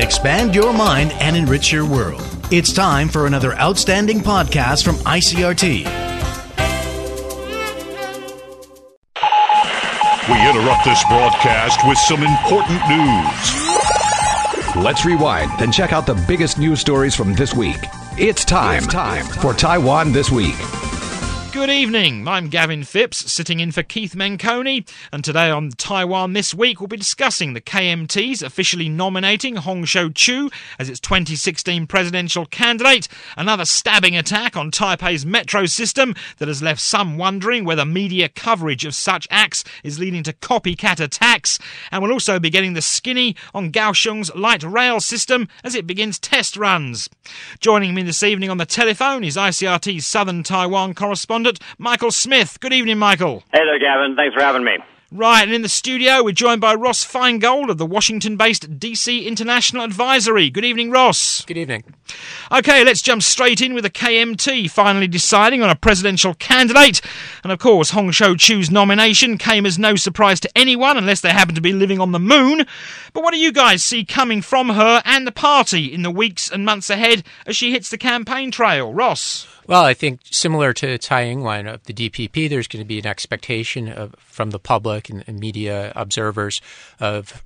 expand your mind, and enrich your world. It's time for another outstanding podcast from ICRT. We interrupt this broadcast with some important news. Let's rewind and check out the biggest news stories from this week. It's time, it's time for Taiwan This Week. Good evening. I'm Gavin Phipps, sitting in for Keith Menconi, and today on Taiwan This Week, we'll be discussing the KMT's officially nominating Hung Hsiu-chu as its 2016 presidential candidate, another stabbing attack on Taipei's metro system that has left some wondering whether media coverage of such acts is leading to copycat attacks, and we'll also be getting the skinny on Kaohsiung's light rail system as it begins test runs. Joining me this evening on the telephone is ICRT's Southern Taiwan correspondent correspondent, Michael Smith. Good evening, Michael. Hey there, Gavin. Thanks for having me. Right, and in the studio, we're joined by Ross Feingold of the Washington based DC International Advisory. Good evening, Ross. Good evening. Okay, let's jump straight in with the KMT finally deciding on a presidential candidate. And of course, Hung Hsiu-chu's nomination came as no surprise to anyone unless they happen to be living on the moon. But what do you guys see coming from her and the party in the weeks and months ahead as she hits the campaign trail? Ross? Well, I think similar to Tsai Ing-wen of the DPP, there's going to be an expectation of, from the public and, and, media observers of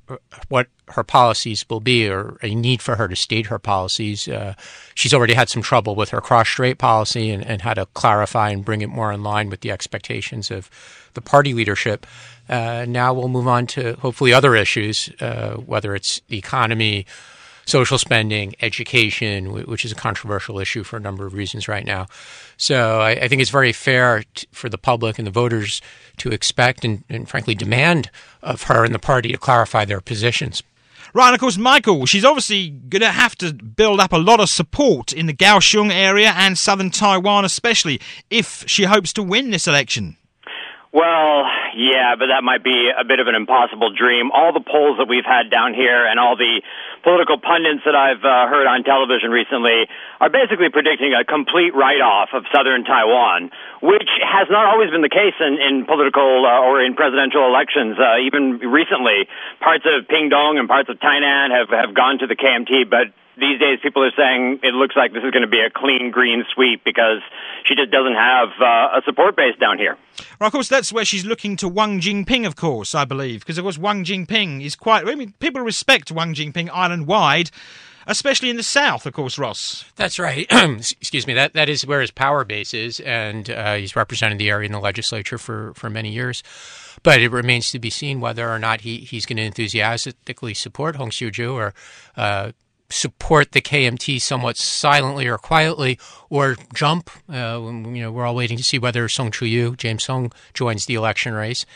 what her policies will be, or a need for her to state her policies. Uh, she's already had some trouble with her cross-strait policy and, and how to clarify and bring it more in line with the expectations of the party leadership. Uh, now we'll move on to hopefully other issues, uh, whether it's the economy social spending, education, which is a controversial issue for a number of reasons right now. So I, I think it's very fair t- for the public and the voters to expect and, and frankly demand of her and the party to clarify their positions. Right, and of course, Michael, she's obviously going to have to build up a lot of support in the Kaohsiung area and southern Taiwan, especially if she hopes to win this election. Well, yeah, but that might be a bit of an impossible dream. All the polls that we've had down here and all the political pundits that I've uh, heard on television recently are basically predicting a complete write-off of southern Taiwan, which has not always been the case in, in political uh, or in presidential elections. Uh, even recently, parts of Pingtung and parts of Tainan have, have gone to the KMT, but these days people are saying it looks like this is going to be a clean green sweep because she just doesn't have uh, a support base down here. Well, of course, that's where she's looking to Wang Jingping, of course, I believe, because of course Wang Jingping is quite. I mean, people respect Wang Jingping island wide. Especially in the south, of course, Ross. That's right. Excuse me. That that is where his power base is, and uh, he's represented the area in the legislature for, for many years. But it remains to be seen whether or not he, he's going to enthusiastically support Hung Hsiu-chu or uh, support the KMT somewhat silently or quietly, or jump. Uh, you know, we're all waiting to see whether Song Chu-yu, James Song, joins the election race,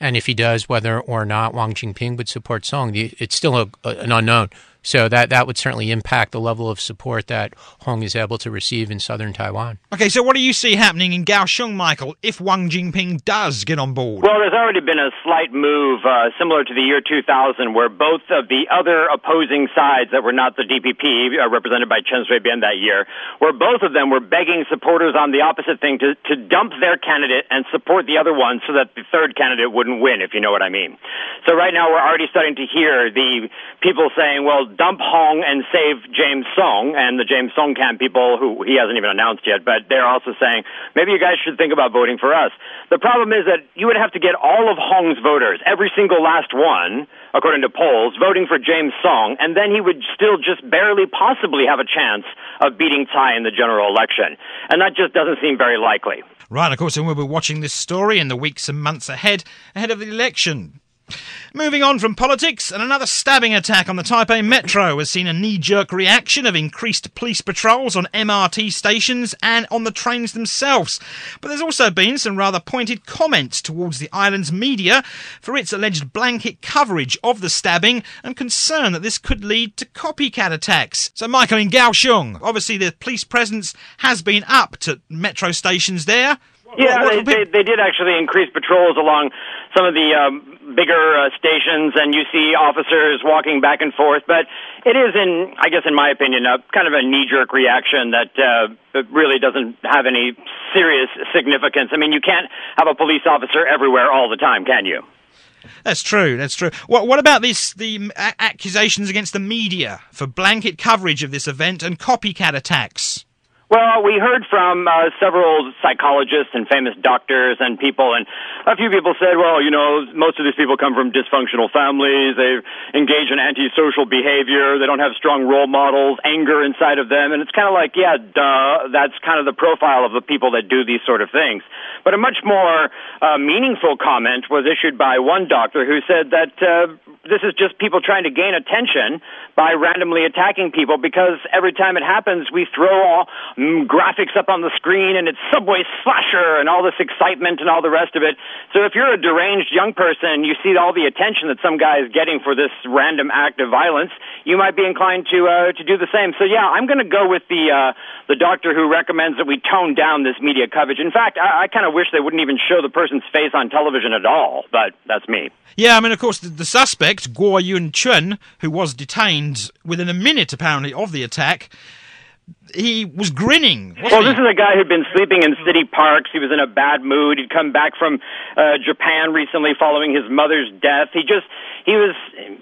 and if he does, whether or not Wang Jingping would support Song. It's still a, an unknown. So that that would certainly impact the level of support that Hong is able to receive in southern Taiwan. Okay, so what do you see happening in Kaohsiung, Michael, if Wang Jingping does get on board? Well, there's already been a slight move uh, similar to the year 2000 where both of the other opposing sides that were not the DPP, uh, represented by Chen Shui-bian that year, where both of them were begging supporters on the opposite thing to, to dump their candidate and support the other one so that the third candidate wouldn't win, if you know what I mean. So right now we're already starting to hear the people saying, well, dump Hong and save James Song and the James Song camp people who he hasn't even announced yet, but they're also saying maybe you guys should think about voting for us. The problem is that you would have to get all of Hong's voters, every single last one, according to polls, voting for James Song, and then he would still just barely possibly have a chance of beating Tsai in the general election. And that just doesn't seem very likely. Right, of course, and we'll be watching this story in the weeks and months ahead, ahead of the election. Moving on from politics, and another stabbing attack on the Taipei Metro has seen a knee jerk reaction of increased police patrols on MRT stations and on the trains themselves. But there's also been some rather pointed comments towards the island's media for its alleged blanket coverage of the stabbing and concern that this could lead to copycat attacks. So, Michael, in Kaohsiung, obviously the police presence has been up to metro stations there. Yeah, they, they, they did actually increase patrols along some of the um, bigger uh, stations and you see officers walking back and forth. But it is, in I guess, in my opinion, a kind of a knee-jerk reaction that uh, really doesn't have any serious significance. I mean, you can't have a police officer everywhere all the time, can you? That's true. That's true. What, what about this? The a- accusations against the media for blanket coverage of this event and copycat attacks. Well, we heard from uh, several psychologists and famous doctors and people, and a few people said, well, you know, most of these people come from dysfunctional families. They engage in antisocial behavior. They don't have strong role models, anger inside of them. And it's kind of like, yeah, duh, that's kind of the profile of the people that do these sort of things. But a much more uh, meaningful comment was issued by one doctor who said that uh, this is just people trying to gain attention by randomly attacking people because every time it happens, we throw all graphics up on the screen and it's Subway Slasher and all this excitement and all the rest of it. So if you're a deranged young person, you see all the attention that some guy is getting for this random act of violence, you might be inclined to uh, to do the same. So yeah, I'm going to go with the uh, the doctor who recommends that we tone down this media coverage. In fact, I, I kind of wish they wouldn't even show the person's face on television at all. But that's me. Yeah, I mean, of course, the, the suspect Guo Yun Chun, who was detained within a minute apparently of the attack. He was grinning. Well, he? this is a guy who'd been sleeping in city parks. He was in a bad mood. He'd come back from uh, Japan recently following his mother's death. He just he was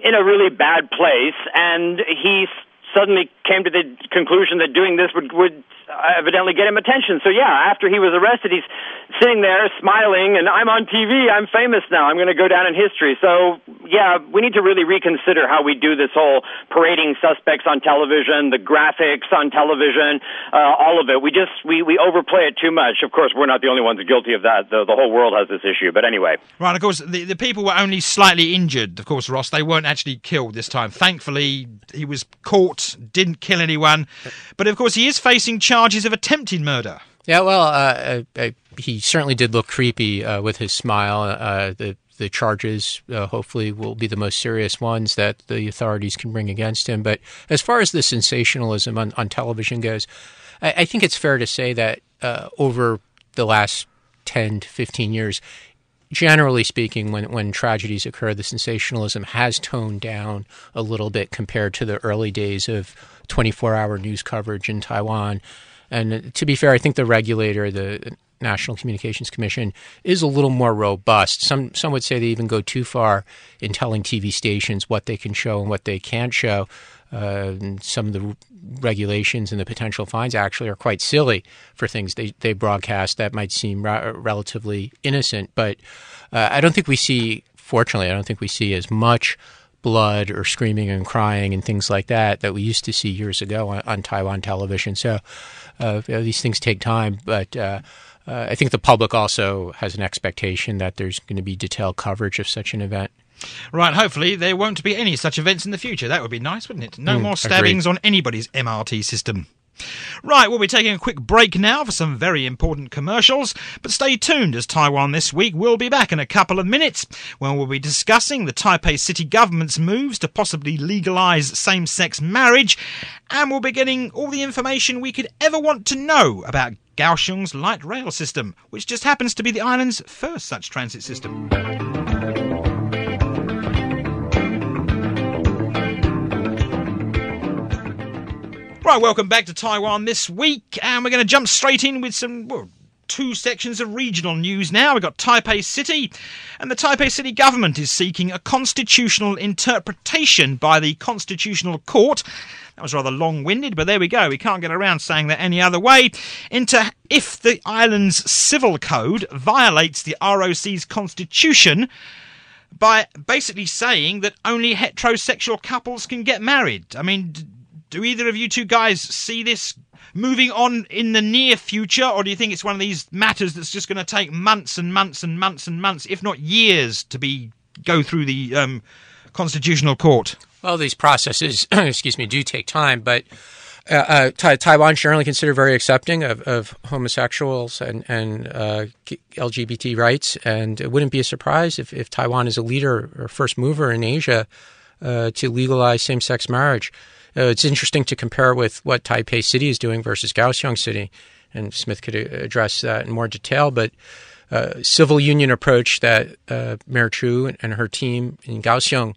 in a really bad place, and he suddenly came to the conclusion that doing this would would evidently get him attention. So yeah, after he was arrested, he's sitting there smiling, and I'm on TV. I'm famous now. I'm going to go down in history. So yeah, we need to really reconsider how we do this whole parading suspects on television, the graphics on television, uh, all of it. We just we we overplay it too much. Of course, we're not the only ones guilty of that. The the whole world has this issue. But anyway, right. Of course, the the people were only slightly injured. Of course, Ross. They weren't actually killed this time. Thankfully, he was caught, didn't kill anyone. But of course, he is facing charges of attempted murder. Yeah, well, uh, uh, he certainly did look creepy uh, with his smile. Uh, the the charges uh, hopefully will be the most serious ones that the authorities can bring against him. But as far as the sensationalism on, on television goes, I, I, think it's fair to say that uh, over the last ten to fifteen years, generally speaking, when, when tragedies occur, the sensationalism has toned down a little bit compared to the early days of 24 hour news coverage in Taiwan. And to be fair, I think the regulator, the National Communications Commission, is a little more robust. Some some would say they even go too far in telling TV stations what they can show and what they can't show. Uh, some of the regulations and the potential fines actually are quite silly for things they, they broadcast that might seem ra- relatively innocent. But uh, I don't think we see, fortunately, I don't think we see as much blood or screaming and crying and things like that that we used to see years ago on, on Taiwan television. So uh, these things take time, but. Uh, uh, I think the public also has an expectation that there's going to be detailed coverage of such an event. Right, hopefully there won't be any such events in the future. That would be nice, wouldn't it? No Mm, more stabbings agreed. on anybody's MRT system. Right, we'll be taking a quick break now for some very important commercials, but stay tuned as Taiwan This Week will be back in a couple of minutes when we'll be discussing the Taipei city government's moves to possibly legalise same sex marriage, and we'll be getting all the information we could ever want to know about Kaohsiung's light rail system, which just happens to be the island's first such transit system. Right, welcome back to Taiwan this week, and we're going to jump straight in with some well, two sections of regional news now. We've got Taipei City, and the Taipei City government is seeking a constitutional interpretation by the Constitutional Court. That was rather long winded, but there we go. We can't get around saying that any other way. Into if the island's civil code violates the ROC's constitution by basically saying that only heterosexual couples can get married. I mean, do either of you two guys see this moving on in the near future, or do you think it's one of these matters that's just going to take months and months and months and months, if not years, to be go through the um, constitutional court? Well, these processes, excuse me, do take time, but uh, uh, Tai Taiwan's generally considered very accepting of, of homosexuals and, and uh, LGBT rights, and it wouldn't be a surprise if, if Taiwan is a leader or first mover in Asia uh, to legalize same-sex marriage. Uh, it's interesting to compare with what Taipei City is doing versus Kaohsiung City, and Smith could uh, address that in more detail, but uh, civil union approach that uh, Mayor Chu and her team in Kaohsiung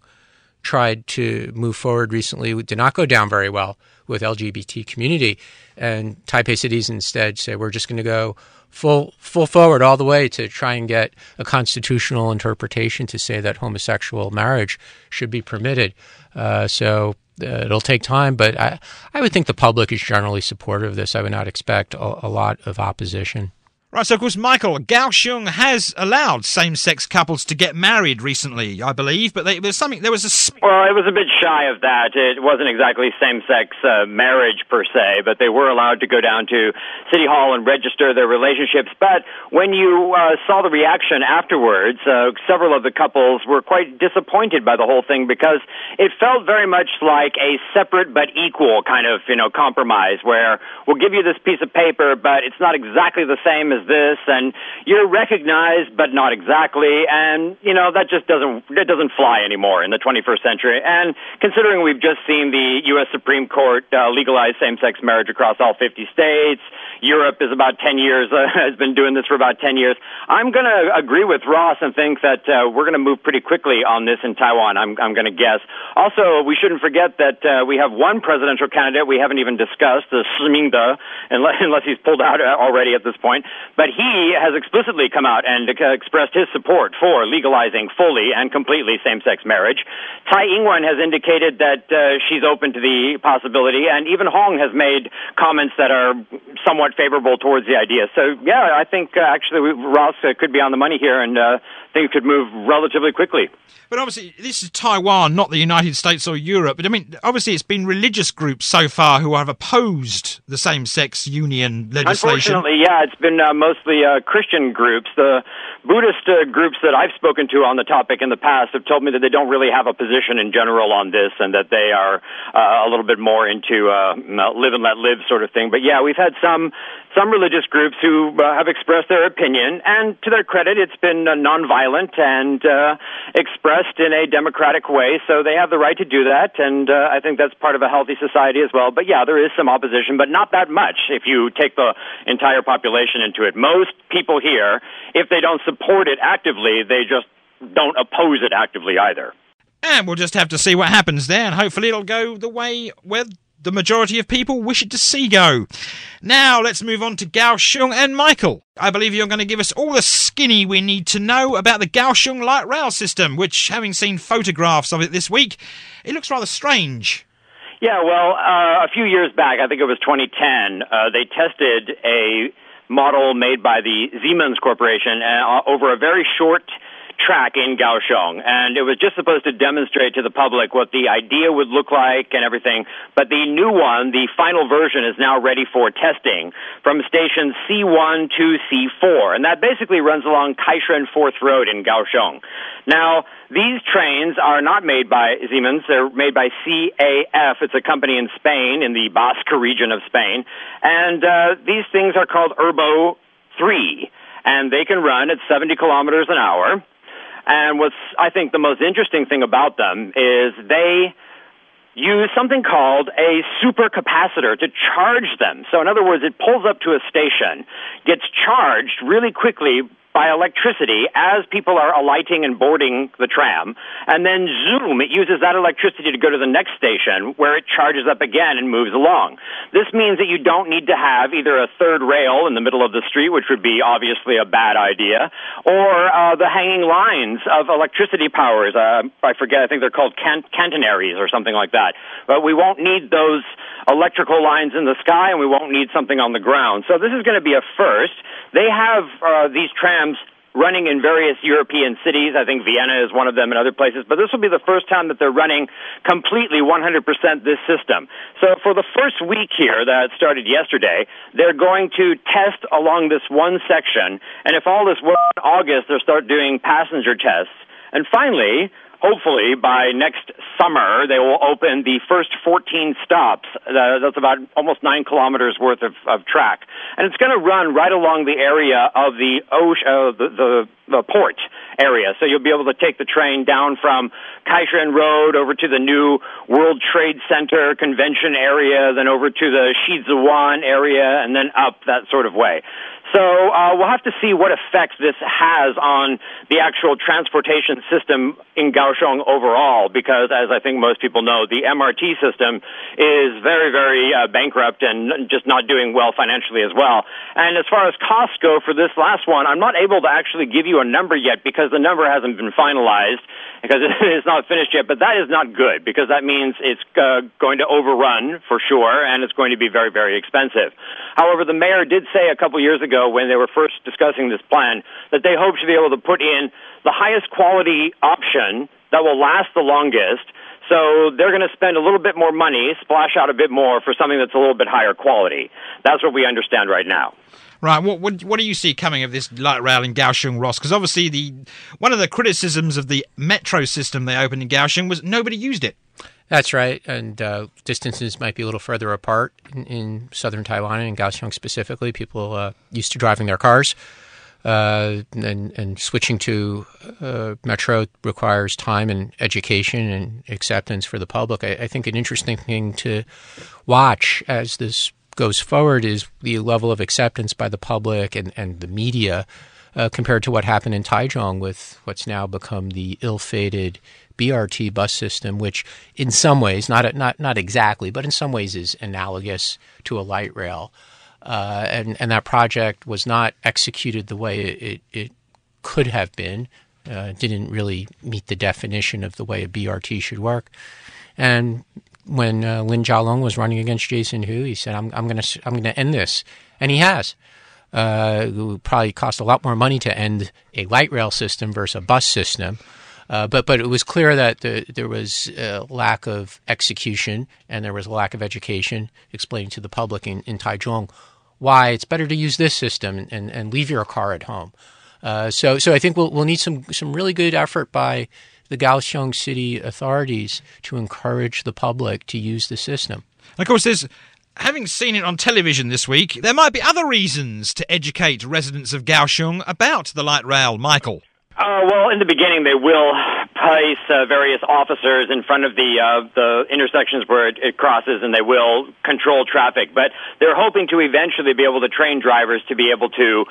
tried to move forward recently did not go down very well with LGBT community, and Taipei cities instead say we're just going to go full full forward all the way to try and get a constitutional interpretation to say that homosexual marriage should be permitted. Uh, so uh, it'll take time, but I, I would think the public is generally supportive of this. I would not expect a, a lot of opposition. Right, so of course, Michael, Kaohsiung has allowed same-sex couples to get married recently, I believe, but they, there's something. There was a well, it was a bit shy of that. It wasn't exactly same-sex uh, marriage per se, but they were allowed to go down to city hall and register their relationships. But when you uh, saw the reaction afterwards, uh, several of the couples were quite disappointed by the whole thing because it felt very much like a separate but equal kind of you know compromise, where we'll give you this piece of paper, but it's not exactly the same as this, and you're recognized, but not exactly, and you know that just doesn't that doesn't fly anymore in the 21st century. And considering we've just seen the U.S. Supreme Court uh, legalize same-sex marriage across all 50 states, Europe is about 10 years uh, has been doing this for about 10 years. I'm going to agree with Ross and think that uh, we're going to move pretty quickly on this in Taiwan. I'm I'm going to guess. Also, we shouldn't forget that uh, we have one presidential candidate we haven't even discussed, Shih Ming-teh, unless, unless he's pulled out uh, already at this point. But he has explicitly come out and uh, expressed his support for legalizing fully and completely same-sex marriage. Tsai Ing-wen has indicated that uh, she's open to the possibility, and even Hong has made comments that are somewhat favorable towards the idea. So, yeah, I think uh, actually Ross uh, could be on the money here, and think could move relatively quickly. But obviously, this is Taiwan, not the United States or Europe. But I mean, obviously, it's been religious groups so far who have opposed the same-sex union legislation. Unfortunately, yeah, it's been uh, mostly uh, Christian groups. The Buddhist uh, groups that I've spoken to on the topic in the past have told me that they don't really have a position in general on this, and that they are uh, a little bit more into uh, live and let live sort of thing. But yeah, we've had some some religious groups who uh, have expressed their opinion, and to their credit, it's been uh, nonviolent and uh, expressed in a democratic way. So they have the right to do that, and uh, I think that's part of a healthy society as well. But yeah, there is some opposition, but not that much if you take the entire population into it. Most people here, if they don't support it actively, they just don't oppose it actively either. And we'll just have to see what happens there, and hopefully it'll go the way where the majority of people wish it to see go. Now let's move on to Kaohsiung and Michael. I believe you're going to give us all the skinny we need to know about the Kaohsiung light rail system, which, having seen photographs of it this week, it looks rather strange. Yeah, well, uh, a few years back, I think it was 2010, uh, they tested a model made by the Siemens Corporation uh, over a very short track in Kaohsiung, and it was just supposed to demonstrate to the public what the idea would look like and everything. But the new one, the final version, is now ready for testing from stations C1 to C4, and that basically runs along Kaisyuan Fourth Road in Kaohsiung. Now, these trains are not made by Siemens; they're made by CAF. It's a company in Spain, in the Basque region of Spain, and uh, these things are called Urbos 3 and they can run at 70 kilometers an hour. And what's, I think, the most interesting thing about them is they use something called a supercapacitor to charge them. So in other words, it pulls up to a station, gets charged really quickly by electricity as people are alighting and boarding the tram, and then zoom, it uses that electricity to go to the next station where it charges up again and moves along. This means that you don't need to have either a third rail in the middle of the street, which would be obviously a bad idea, or uh, the hanging lines of electricity powers. Uh, I forget, I think they're called cant- or something like that. But we won't need those electrical lines in the sky, and we won't need something on the ground. So this is going to be a first. They have uh, these trams running in various European cities. I think Vienna is one of them and other places. But this will be the first time that they're running completely 100% this system. So for the first week here that started yesterday, they're going to test along this one section. And if all this works in August, they'll start doing passenger tests. And finally, hopefully by next summer they will open the first 14 stops. Uh, that's about almost nine kilometers worth of, of track, and it's going to run right along the area of the ocean, uh, the, the the port area. So you'll be able to take the train down from Kaisyuan Road over to the new World Trade Center convention area, then over to the Sizihwan area, and then up that sort of way. So uh, we'll have to see what effect this has on the actual transportation system in Kaohsiung overall, because as I think most people know, the MRT system is very, very uh, bankrupt and just not doing well financially as well. And as far as costs go for this last one, I'm not able to actually give you a number yet because the number hasn't been finalized because it is not finished yet. But that is not good because that means it's uh, going to overrun for sure, and it's going to be very, very expensive. However, the mayor did say a couple years ago when they were first discussing this plan that they hope to be able to put in the highest quality option that will last the longest. So they're going to spend a little bit more money, splash out a bit more for something that's a little bit higher quality. That's what we understand right now. Right. What, what, what do you see coming of this light rail in Kaohsiung, Ross? Because obviously the one of the criticisms of the metro system they opened in Kaohsiung was nobody used it. That's right, and uh, distances might be a little further apart in, in southern Taiwan and in Kaohsiung specifically. People uh, used to driving their cars, uh, and, and switching to uh, metro requires time and education and acceptance for the public. I, I think an interesting thing to watch as this goes forward is the level of acceptance by the public and, and the media uh, compared to what happened in Taichung with what's now become the ill-fated BRT bus system, which in some ways, not not not exactly, but in some ways is analogous to a light rail. Uh, and and that project was not executed the way it, it could have been. Uh, didn't really meet the definition of the way a BRT should work. And when uh, Lin Jialong was running against Jason Hu, he said, "I'm I'm going to I'm going to end this," and he has. Uh, it would probably cost a lot more money to end a light rail system versus a bus system. Uh, but but it was clear that the, there was a lack of execution and there was a lack of education explaining to the public in, in Taichung why it's better to use this system and, and, and leave your car at home. Uh, so so I think we'll we'll need some some really good effort by the Kaohsiung city authorities to encourage the public to use the system. And of course, there's having seen it on television this week, there might be other reasons to educate residents of Kaohsiung about the light rail. Michael. Uh, well, in the beginning, they will place uh, various officers in front of the uh, the intersections where it, it crosses, and they will control traffic. But they're hoping to eventually be able to train drivers to be able to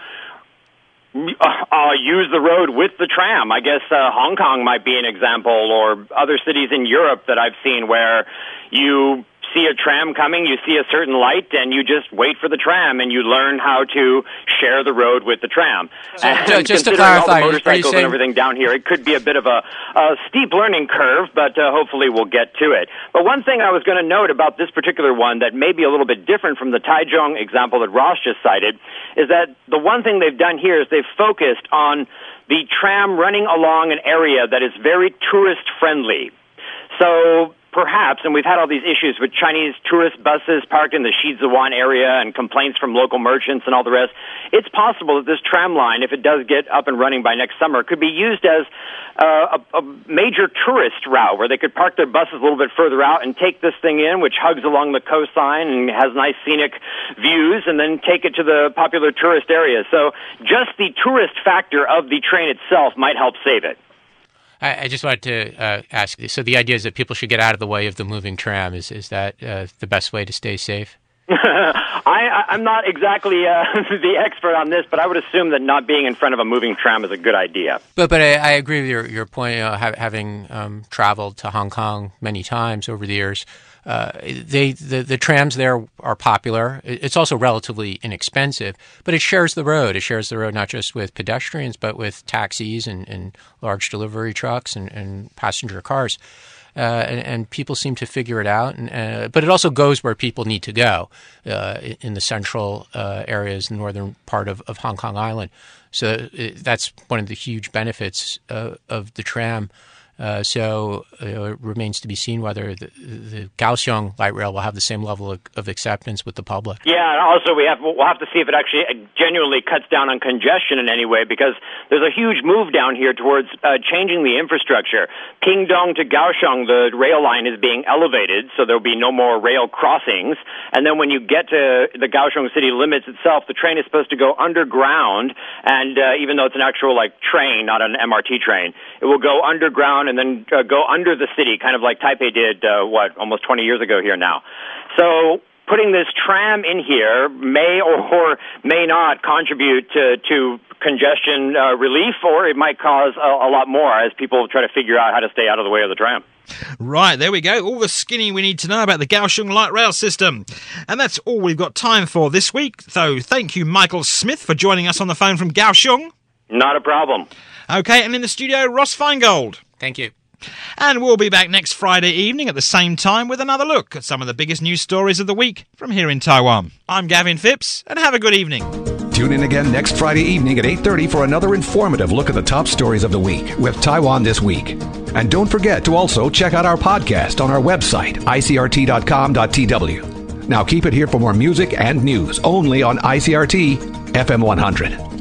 uh, uh, use the road with the tram. I guess uh, Hong Kong might be an example, or other cities in Europe that I've seen where you see a tram coming, you see a certain light, and you just wait for the tram, and you learn how to share the road with the tram. So, and just to all the motorcycles saying... and everything down here, it could be a bit of a, a steep learning curve, but uh, hopefully we'll get to it. But one thing I was going to note about this particular one that may be a little bit different from the Taichung example that Ross just cited is that the one thing they've done here is they've focused on the tram running along an area that is very tourist friendly. So perhaps, and we've had all these issues with Chinese tourist buses parked in the Sizihwan area and complaints from local merchants and all the rest. It's possible that this tram line, if it does get up and running by next summer, could be used as uh, a, a major tourist route where they could park their buses a little bit further out and take this thing in, which hugs along the coastline and has nice scenic views, and then take it to the popular tourist areas. So just the tourist factor of the train itself might help save it. I, I just wanted to uh, ask. So the idea is that people should get out of the way of the moving tram. Is is that uh, the best way to stay safe? I, I'm not exactly uh, the expert on this, but I would assume that not being in front of a moving tram is a good idea. But but I, I agree with your your point. ha- having um, traveled to Hong Kong many times over the years, uh, they the, the trams there are popular. It's also relatively inexpensive, but it shares the road. It shares the road not just with pedestrians, but with taxis and, and large delivery trucks and, and passenger cars. Uh, and, and, people seem to figure it out. And, uh, but it also goes where people need to go uh, in the central uh, areas, the northern part of, of Hong Kong Island. So it, that's one of the huge benefits of the tram. Uh, so it remains to be seen whether the, the Kaohsiung light rail will have the same level of, of, acceptance with the public. Yeah, and also we have we'll have to see if it actually genuinely cuts down on congestion in any way because there's a huge move down here towards uh, changing the infrastructure. Pingtung to Kaohsiung, the rail line is being elevated, so there'll be no more rail crossings. And then when you get to the Kaohsiung city limits itself, the train is supposed to go underground, and uh, even though it's an actual like train, not an MRT train, it will go underground and then uh, go under the city, kind of like Taipei did, uh, what, almost 20 years ago here now. So putting this tram in here may or may not contribute to, to congestion uh, relief, or it might cause a, a lot more as people try to figure out how to stay out of the way of the tram. Right, there we go. All the skinny we need to know about the Kaohsiung light rail system. And that's all we've got time for this week. So thank you, Michael Smith, for joining us on the phone from Kaohsiung. Not a problem. Okay, and in the studio, Ross Feingold. Thank you. And we'll be back next Friday evening at the same time with another look at some of the biggest news stories of the week from here in Taiwan. I'm Gavin Phipps, and have a good evening. Tune in again next Friday evening at 8:30 for another informative look at the top stories of the week with Taiwan this week. And don't forget to also check out our podcast on our website icrt.com.tw. Now keep it here for more music and news only on ICRT FM 100.